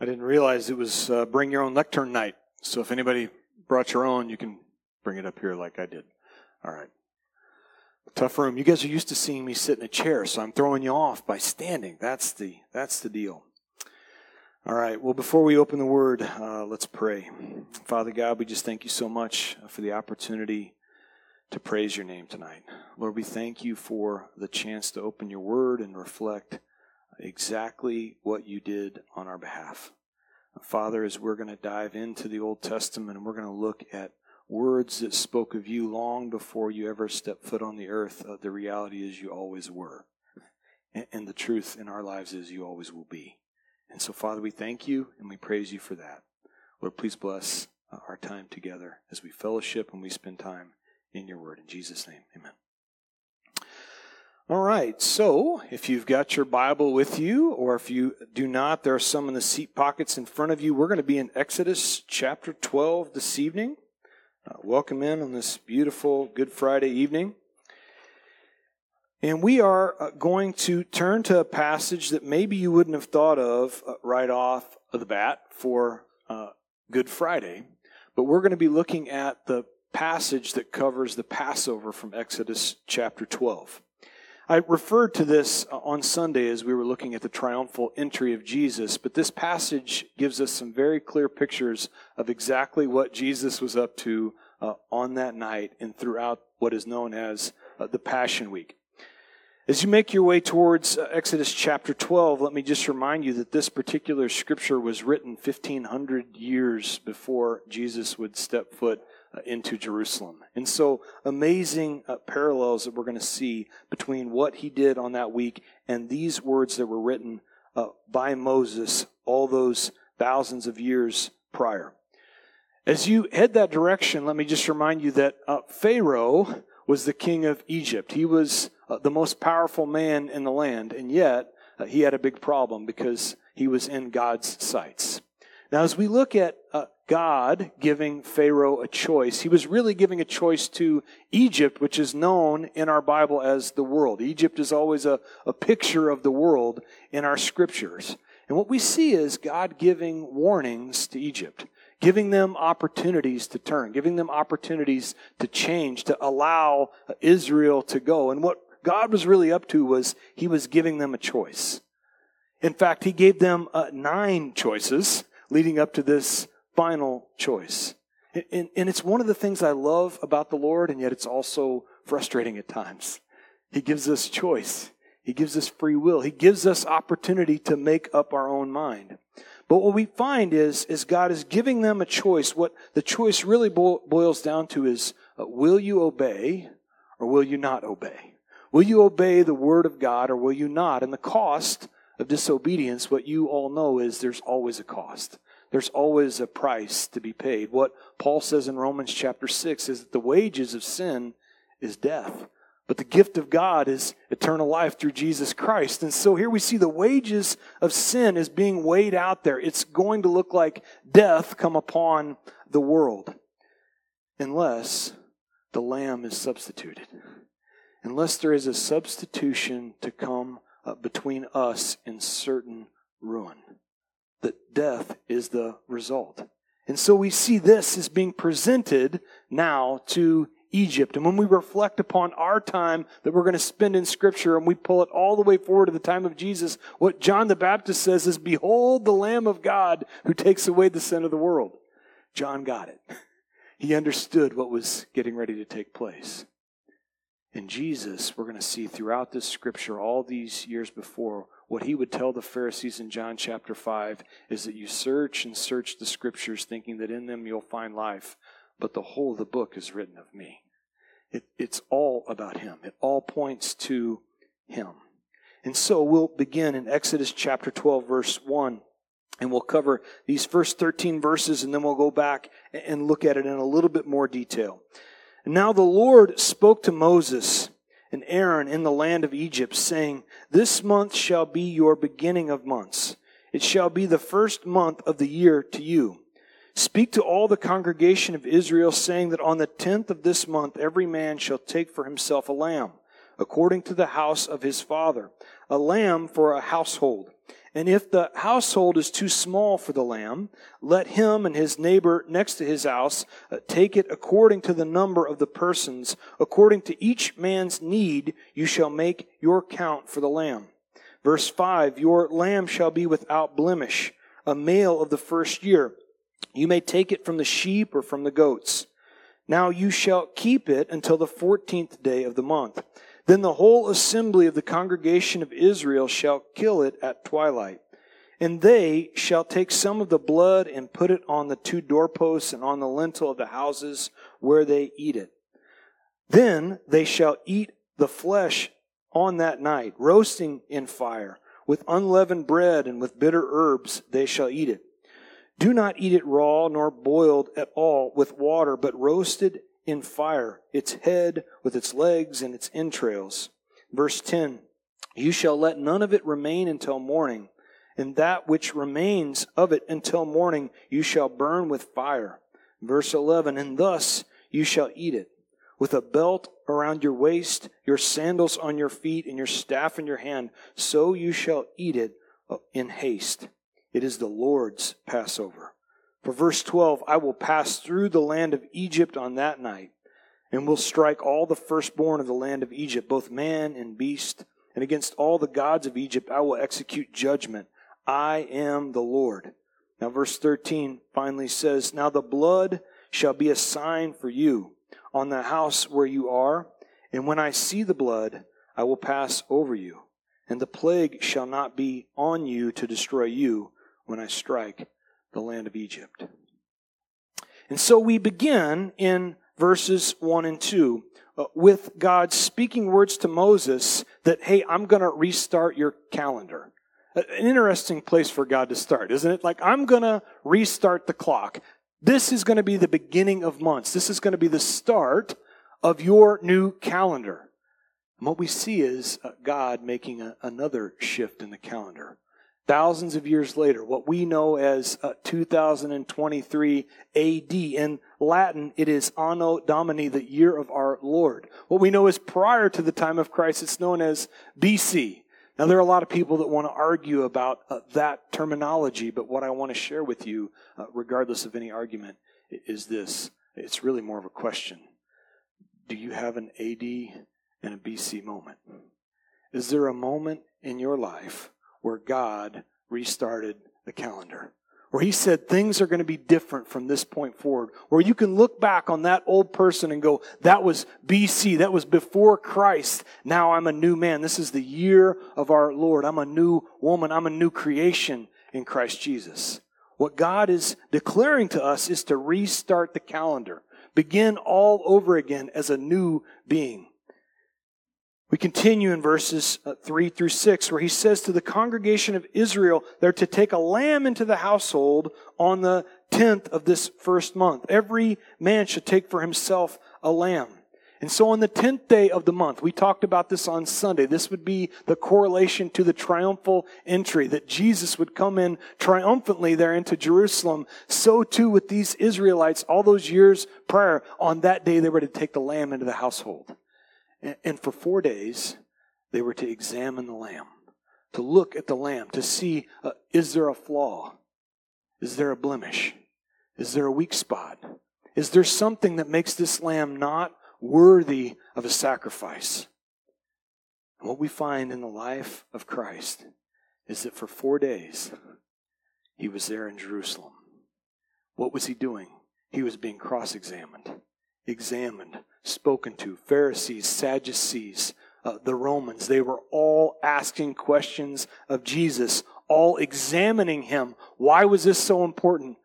I didn't realize it was uh, bring your own lectern night. So if anybody brought your own, you can bring it up here like I did. All right. Tough room. You guys are used to seeing me sit in a chair, so I'm throwing you off by standing. That's the that's the deal. All right. Well, before we open the Word, uh, let's pray. Father God, we just thank you so much for the opportunity to praise your name tonight. Lord, we thank you for the chance to open your Word and reflect exactly what you did on our behalf. Father, as we're going to dive into the Old Testament and we're going to look at words that spoke of you long before you ever stepped foot on the earth, uh, the reality is you always were. And, and the truth in our lives is you always will be. And so, Father, we thank you and we praise you for that. Lord, please bless uh, our time together as we fellowship and we spend time in your word. In Jesus' name, amen. All right, so if you've got your Bible with you, or if you do not, there are some in the seat pockets in front of you. We're going to be in Exodus chapter 12 this evening. Uh, welcome in on this beautiful Good Friday evening. And we are uh, going to turn to a passage that maybe you wouldn't have thought of uh, right off of the bat for uh, Good Friday, but we're going to be looking at the passage that covers the Passover from Exodus chapter 12. I referred to this on Sunday as we were looking at the triumphal entry of Jesus, but this passage gives us some very clear pictures of exactly what Jesus was up to uh, on that night and throughout what is known as uh, the Passion Week. As you make your way towards uh, Exodus chapter 12, let me just remind you that this particular scripture was written 1500 years before Jesus would step foot into Jerusalem. And so, amazing uh, parallels that we're going to see between what he did on that week and these words that were written uh, by Moses all those thousands of years prior. As you head that direction, let me just remind you that uh, Pharaoh was the king of Egypt. He was uh, the most powerful man in the land, and yet uh, he had a big problem because he was in God's sights. Now, as we look at uh, God giving Pharaoh a choice, he was really giving a choice to Egypt, which is known in our Bible as the world. Egypt is always a, a picture of the world in our scriptures. And what we see is God giving warnings to Egypt, giving them opportunities to turn, giving them opportunities to change, to allow Israel to go. And what God was really up to was he was giving them a choice. In fact, he gave them uh, nine choices leading up to this final choice. And, and, it's one of the things I love about the Lord, and yet it's also frustrating at times. He gives us choice. He gives us free will. He gives us opportunity to make up our own mind. But what we find is, is God is giving them a choice. What the choice really boils down to is, uh, will you obey or will you not obey? Will you obey the word of God or will you not? And the cost of disobedience, what you all know is there's always a cost. There's always a price to be paid. What Paul says in Romans chapter 6 is that the wages of sin is death. But the gift of God is eternal life through Jesus Christ. And so here we see the wages of sin is being weighed out there. It's going to look like death come upon the world unless the lamb is substituted. Unless there is a substitution to come uh, between us and certain ruin. That death is the result. And so we see this as being presented now to Egypt. And when we reflect upon our time that we're going to spend in Scripture and we pull it all the way forward to the time of Jesus, what John the Baptist says is, Behold the Lamb of God who takes away the sin of the world. John got it. He understood what was getting ready to take place. And Jesus, we're going to see throughout this scripture, all these years before, what he would tell the Pharisees in John chapter 5 is that you search and search the scriptures thinking that in them you'll find life, but the whole of the book is written of me. It, it's all about him, it all points to him. And so we'll begin in Exodus chapter 12, verse 1. And we'll cover these first 13 verses and then we'll go back and look at it in a little bit more detail. And now the Lord spoke to Moses and Aaron in the land of Egypt, saying, This month shall be your beginning of months. It shall be the first month of the year to you. Speak to all the congregation of Israel, saying that on the tenth of this month every man shall take for himself a lamb, according to the house of his father, a lamb for a household. And if the household is too small for the lamb, let him and his neighbor next to his house uh, take it according to the number of the persons. According to each man's need, you shall make your count for the lamb. Verse 5 Your lamb shall be without blemish, a male of the first year. You may take it from the sheep or from the goats. Now you shall keep it until the fourteenth day of the month. Then the whole assembly of the congregation of Israel shall kill it at twilight. And they shall take some of the blood and put it on the two doorposts and on the lintel of the houses where they eat it. Then they shall eat the flesh on that night, roasting in fire. With unleavened bread and with bitter herbs they shall eat it. Do not eat it raw nor boiled at all with water, but roasted in fire, its head with its legs and its entrails. Verse 10 You shall let none of it remain until morning, and that which remains of it until morning you shall burn with fire. Verse 11 And thus you shall eat it, with a belt around your waist, your sandals on your feet, and your staff in your hand. So you shall eat it in haste. It is the Lord's Passover. For verse 12, I will pass through the land of Egypt on that night, and will strike all the firstborn of the land of Egypt, both man and beast, and against all the gods of Egypt I will execute judgment. I am the Lord. Now, verse 13 finally says, Now the blood shall be a sign for you on the house where you are, and when I see the blood, I will pass over you, and the plague shall not be on you to destroy you when I strike the land of Egypt. And so we begin in verses 1 and 2 uh, with God speaking words to Moses that, hey, I'm going to restart your calendar. An interesting place for God to start, isn't it? Like, I'm going to restart the clock. This is going to be the beginning of months. This is going to be the start of your new calendar. And what we see is uh, God making a, another shift in the calendar thousands of years later, what we know as uh, 2023 AD. In Latin, it is Anno Domini, the year of our Lord. What we know is prior to the time of Christ, it's known as BC. Now, there are a lot of people that want to argue about uh, that terminology, but what I want to share with you, uh, regardless of any argument, is this. It's really more of a question. Do you have an AD and a BC moment? Is there a moment in your life where God restarted the calendar. Where he said things are going to be different from this point forward. Where you can look back on that old person and go, that was BC. That was before Christ. Now I'm a new man. This is the year of our Lord. I'm a new woman. I'm a new creation in Christ Jesus. What God is declaring to us is to restart the calendar. Begin all over again as a new being. Continue in verses uh, 3 through 6, where he says to the congregation of Israel, they're to take a lamb into the household on the 10th of this first month. Every man should take for himself a lamb. And so on the 10th day of the month, we talked about this on Sunday. This would be the correlation to the triumphal entry, that Jesus would come in triumphantly there into Jerusalem. So too with these Israelites, all those years prior, on that day they were to take the lamb into the household. And for four days, they were to examine the lamb, to look at the lamb, to see uh, is there a flaw? Is there a blemish? Is there a weak spot? Is there something that makes this lamb not worthy of a sacrifice? And what we find in the life of Christ is that for four days, he was there in Jerusalem. What was he doing? He was being cross examined examined, spoken to. Pharisees, Sadducees, uh, the Romans, they were all asking questions of Jesus, all examining him. Why was this so important?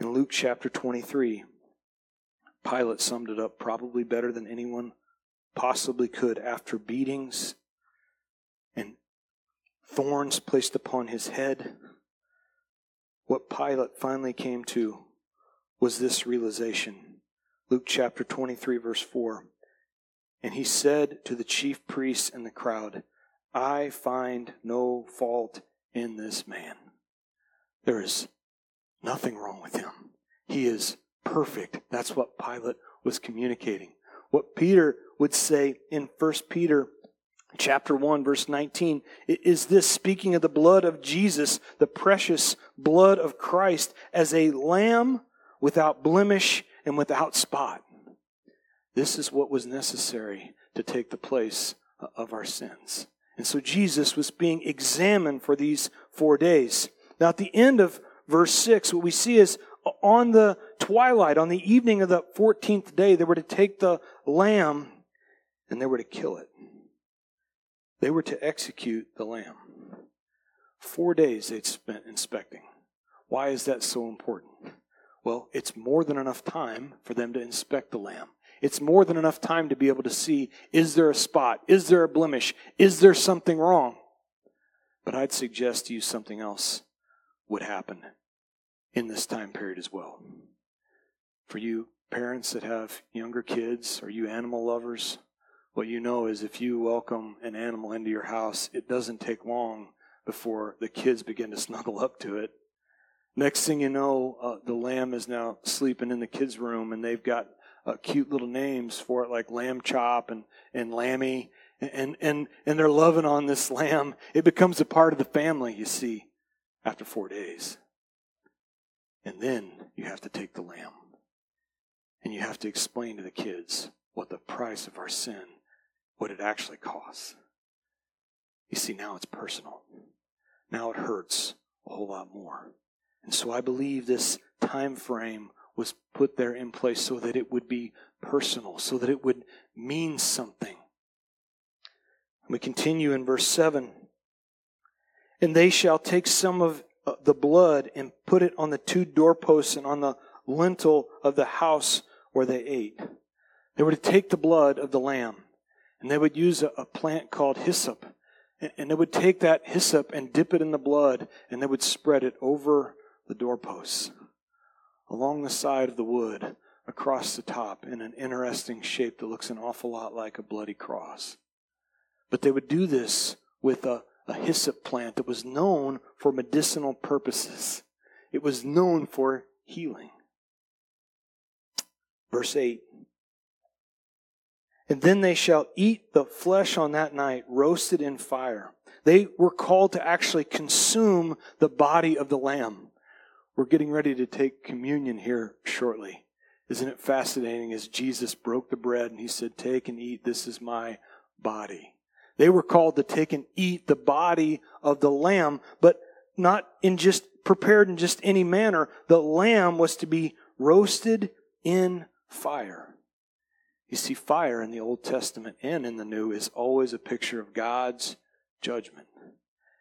In Luke chapter 23, Pilate summed it up probably better than anyone possibly could after beatings and thorns placed upon his head. What Pilate finally came to was this realization. Luke chapter 23, verse 4. And he said to the chief priests and the crowd, I find no fault in this man. There is nothing wrong with him. He is perfect. That's what Pilate was communicating. What Peter would say in 1 Peter chapter 1, verse 19, is this speaking of the blood of Jesus, the precious blood of Christ, as a lamb without blemish and without spot. This is what was necessary to take the place of our sins. And so Jesus was being examined for these four days. Now, at the end of verse 6, what we see is on the twilight, on the evening of the 14th day, they were to take the lamb and they were to kill it. They were to execute the lamb. Four days they'd spent inspecting. Why is that so important? Well, it's more than enough time for them to inspect the lamb. It's more than enough time to be able to see is there a spot? Is there a blemish? Is there something wrong? But I'd suggest to you something else would happen in this time period as well. For you parents that have younger kids, or you animal lovers, what you know is if you welcome an animal into your house, it doesn't take long before the kids begin to snuggle up to it. Next thing you know, uh, the lamb is now sleeping in the kids' room, and they've got uh, cute little names for it, like lamb chop and and lammy, and and and they're loving on this lamb. It becomes a part of the family. You see, after four days, and then you have to take the lamb, and you have to explain to the kids what the price of our sin what it actually costs. You see, now it's personal. Now it hurts a whole lot more. And so I believe this time frame was put there in place so that it would be personal, so that it would mean something. We continue in verse 7. And they shall take some of uh, the blood and put it on the two doorposts and on the lintel of the house where they ate. They were to take the blood of the lamb and they would use a, a plant called hyssop. And, and they would take that hyssop and dip it in the blood, and they would spread it over the doorposts, along the side of the wood, across the top, in an interesting shape that looks an awful lot like a bloody cross. But they would do this with a, a hyssop plant that was known for medicinal purposes. It was known for healing. Verse 8 and then they shall eat the flesh on that night, roasted in fire. They were called to actually consume the body of the Lamb. We're getting ready to take communion here shortly. Isn't it fascinating as Jesus broke the bread and he said, Take and eat, this is my body. They were called to take and eat the body of the Lamb, but not in just prepared in just any manner. The Lamb was to be roasted in fire. You see, fire in the Old Testament and in the New is always a picture of God's judgment.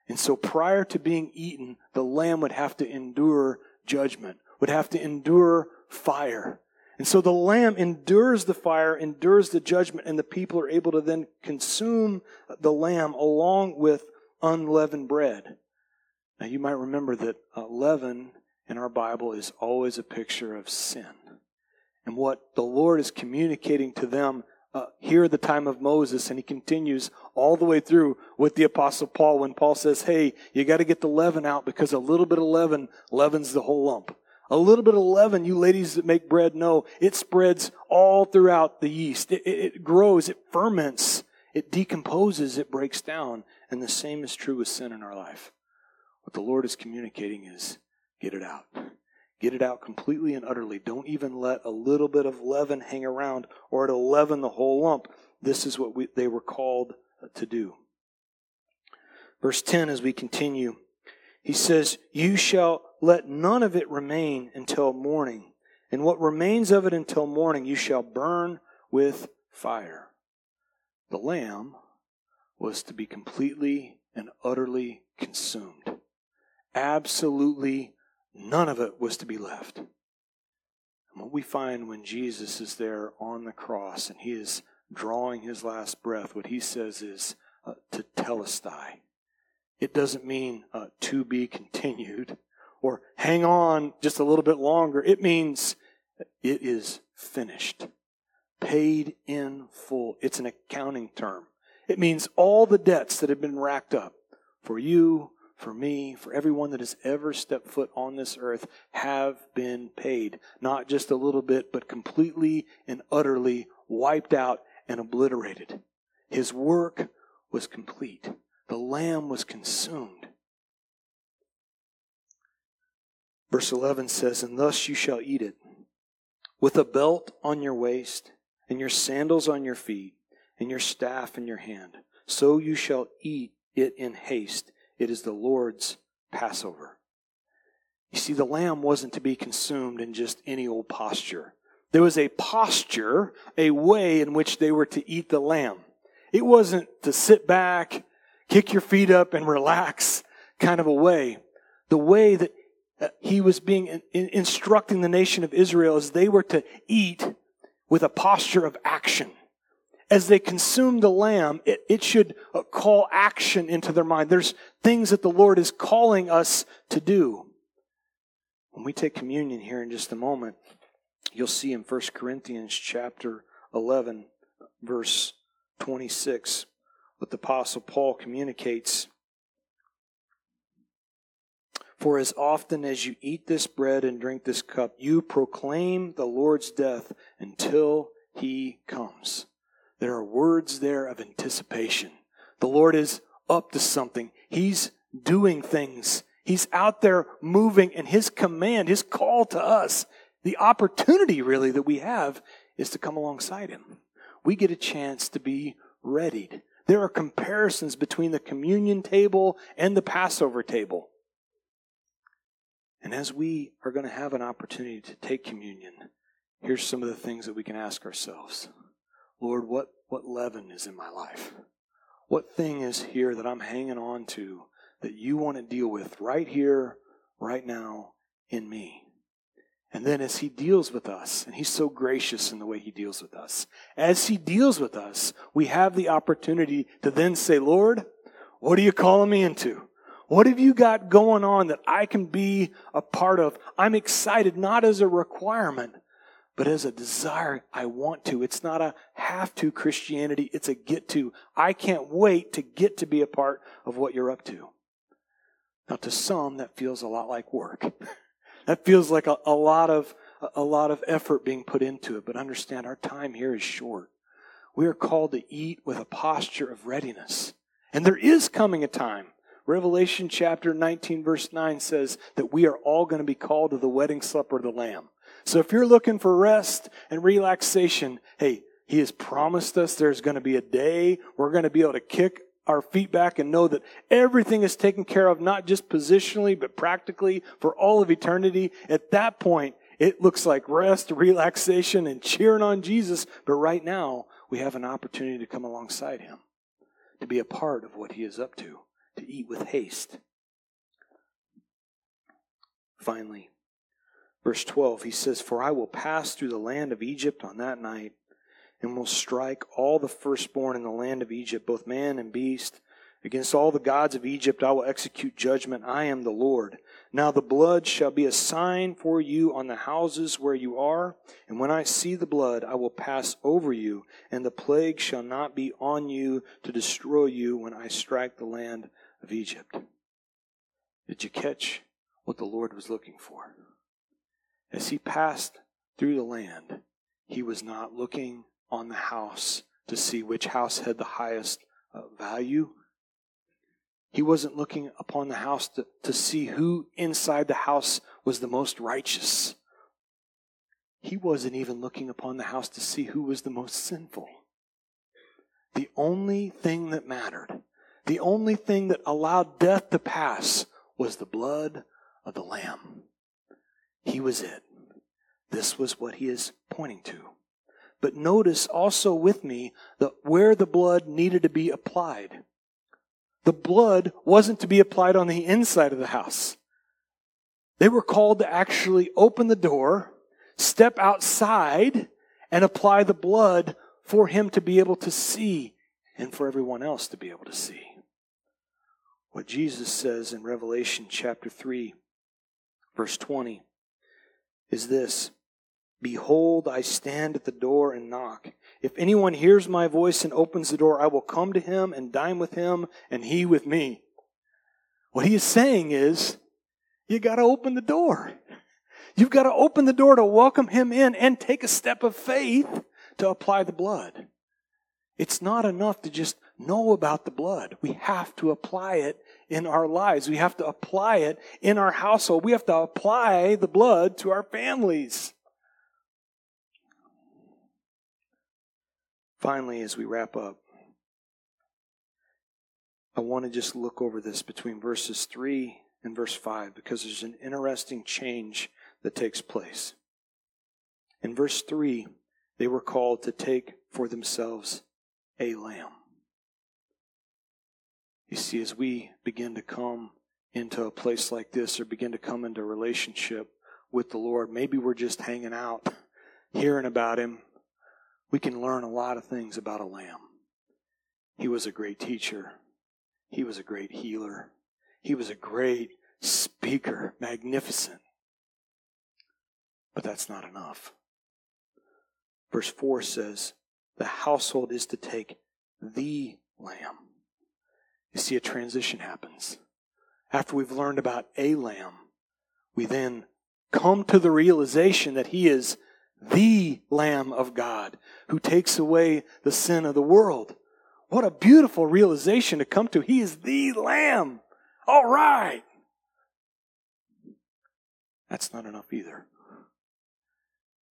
And so prior to being eaten, the lamb would have to endure judgment, would have to endure fire. And so the lamb endures the fire, endures the judgment, and the people are able to then consume the lamb along with unleavened bread. Now you might remember that uh, leaven in our Bible is always a picture of sin and what the Lord is communicating to them uh, here at the time of Moses, and he continues all the way through with the Apostle Paul when Paul says, Hey, you got to get the leaven out because a little bit of leaven leavens the whole lump. A little bit of leaven, you ladies that make bread know, it spreads all throughout the yeast. It, it, it grows, it ferments, it decomposes, it breaks down. And the same is true with sin in our life. What the Lord is communicating is get it out. Get it out completely and utterly. Don't even let a little bit of leaven hang around or it'll leaven the whole lump. This is what we, they were called uh, to do. Verse 10 as we continue, he says, You shall let none of it remain until morning, and what remains of it until morning you shall burn with fire. The lamb was to be completely and utterly consumed. Absolutely None of it was to be left. And what we find when Jesus is there on the cross and he is drawing his last breath, what he says is uh, tetelestai. It doesn't mean uh, to be continued or hang on just a little bit longer. It means it is finished, paid in full. It's an accounting term. It means all the debts that have been racked up for you, for me, for everyone that has ever stepped foot on this earth have been paid. Not just a little bit, but completely and utterly wiped out and obliterated. His work was complete. The lamb was consumed. Verse 11 says, And thus you shall eat it, with a belt on your waist, and your sandals on your feet, and your staff in your hand. So you shall eat it in haste. It is the Lord's Passover. You see, the lamb wasn't to be consumed in just any old posture. There was a posture, a way in which they were to eat the lamb. It wasn't to sit back, kick your feet up, and relax kind of a way. The way that uh, he was being in, in, instructing the nation of Israel is they were to eat with a posture of action. As they consume the lamb, it, it should uh, call action into their mind. There's things that the Lord is calling us to do. When we take communion here in just a moment, you'll see in 1 Corinthians chapter 11, verse 26, what the Apostle Paul communicates. For as often as you eat this bread and drink this cup, you proclaim the Lord's death until he comes. There are words there of anticipation. The Lord is up to something. He's doing things. He's out there moving, and His command, His call to us, the opportunity really that we have is to come alongside Him. We get a chance to be readied. There are comparisons between the communion table and the Passover table. And as we are going to have an opportunity to take communion, here's some of the things that we can ask ourselves Lord, what, what leaven is in my life? What thing is here that I'm hanging on to that you want to deal with right here, right now, in me? And then as he deals with us, and he's so gracious in the way he deals with us, as he deals with us, we have the opportunity to then say, Lord, what are you calling me into? What have you got going on that I can be a part of? I'm excited, not as a requirement, but as a desire. I want to. It's not a have to Christianity, it's a get to. I can't wait to get to be a part of what you're up to. Now, to some, that feels a lot like work. that feels like a, a lot of a lot of effort being put into it. But understand, our time here is short. We are called to eat with a posture of readiness. And there is coming a time Revelation chapter 19, verse 9 says that we are all going to be called to the wedding supper of the Lamb. So if you're looking for rest and relaxation, hey, He has promised us there's going to be a day we're going to be able to kick our feet back and know that everything is taken care of, not just positionally, but practically for all of eternity. At that point, it looks like rest, relaxation, and cheering on Jesus. But right now, we have an opportunity to come alongside Him, to be a part of what He is up to to eat with haste. Finally, verse 12, he says, For I will pass through the land of Egypt on that night, and will strike all the firstborn in the land of Egypt, both man and beast. Against all the gods of Egypt I will execute judgment. I am the Lord. Now the blood shall be a sign for you on the houses where you are, and when I see the blood, I will pass over you, and the plague shall not be on you to destroy you when I strike the land of Egypt. Did you catch what the Lord was looking for? As he passed through the land, he was not looking on the house to see which house had the highest uh, value. He wasn't looking upon the house to, to see who inside the house was the most righteous. He wasn't even looking upon the house to see who was the most sinful. The only thing that mattered the only thing that allowed death to pass was the blood of the Lamb. He was it. This was what he is pointing to. But notice also with me that where the blood needed to be applied. The blood wasn't to be applied on the inside of the house. They were called to actually open the door, step outside, and apply the blood for him to be able to see and for everyone else to be able to see. What Jesus says in Revelation chapter 3, verse 20, is this Behold, I stand at the door and knock. If anyone hears my voice and opens the door, I will come to him and dine with him, and he with me. What he is saying is, you got to open the door. You've got to open the door to welcome him in and take a step of faith to apply the blood. It's not enough to just know about the blood. We have to apply it in our lives. We have to apply it in our household. We have to apply the blood to our families. Finally, as we wrap up, I want to just look over this between verses 3 and verse 5 because there's an interesting change that takes place. In verse 3, they were called to take for themselves a lamb. You see, as we begin to come into a place like this or begin to come into a relationship with the Lord, maybe we're just hanging out, hearing about Him. We can learn a lot of things about a lamb. He was a great teacher. He was a great healer. He was a great speaker, magnificent. But that's not enough. Verse 4 says, The household is to take the lamb. You see, a transition happens. After we've learned about a lamb, we then come to the realization that he is the Lamb of God who takes away the sin of the world. What a beautiful realization to come to. He is the Lamb. All right. That's not enough either.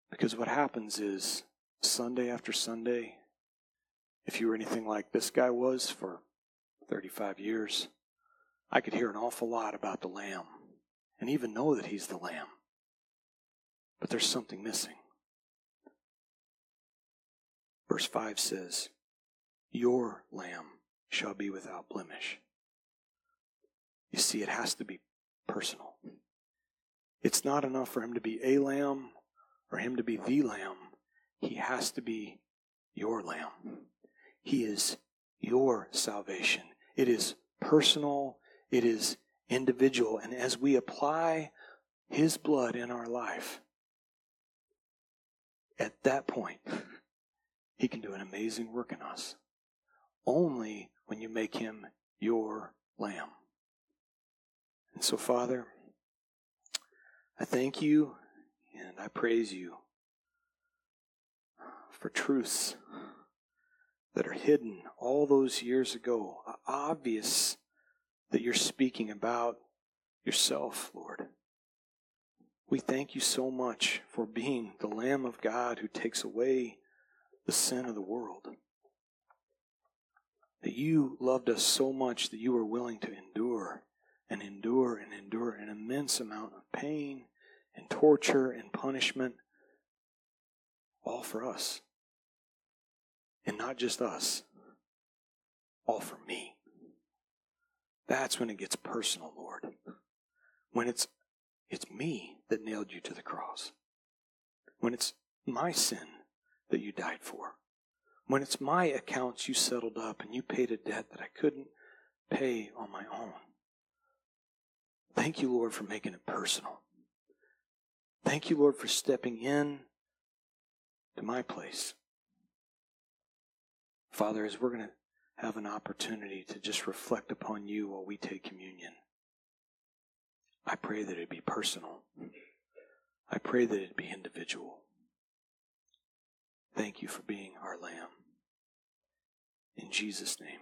Because what happens is Sunday after Sunday, if you were anything like this guy was for 35 years, I could hear an awful lot about the Lamb and even know that He's the Lamb. But there's something missing. Verse 5 says, Your Lamb shall be without blemish. You see, it has to be personal. It's not enough for him to be a lamb or him to be the lamb. He has to be your lamb. He is your salvation. It is personal, it is individual. And as we apply His blood in our life, at that point, He can do an amazing work in us. Only when you make Him your Lamb. And so, Father, I thank you and I praise you for truths that are hidden all those years ago, uh, obvious that you're speaking about yourself, Lord. We thank you so much for being the Lamb of God who takes away the sin of the world. That you loved us so much that you were willing to endure and endure and endure an immense amount of pain and torture and punishment, all for us. And not just us, all for me. That's when it gets personal, Lord. When it's it's me that nailed you to the cross. When it's my sin that you died for. When it's my accounts you settled up and you paid a debt that I couldn't pay on my own. Thank you, Lord, for making it personal. Thank you, Lord, for stepping in to my place. Father, as we're going to have an opportunity to just reflect upon you while we take communion, I pray that it be personal. I pray that it be individual. Thank you for being our Lamb. In Jesus' name.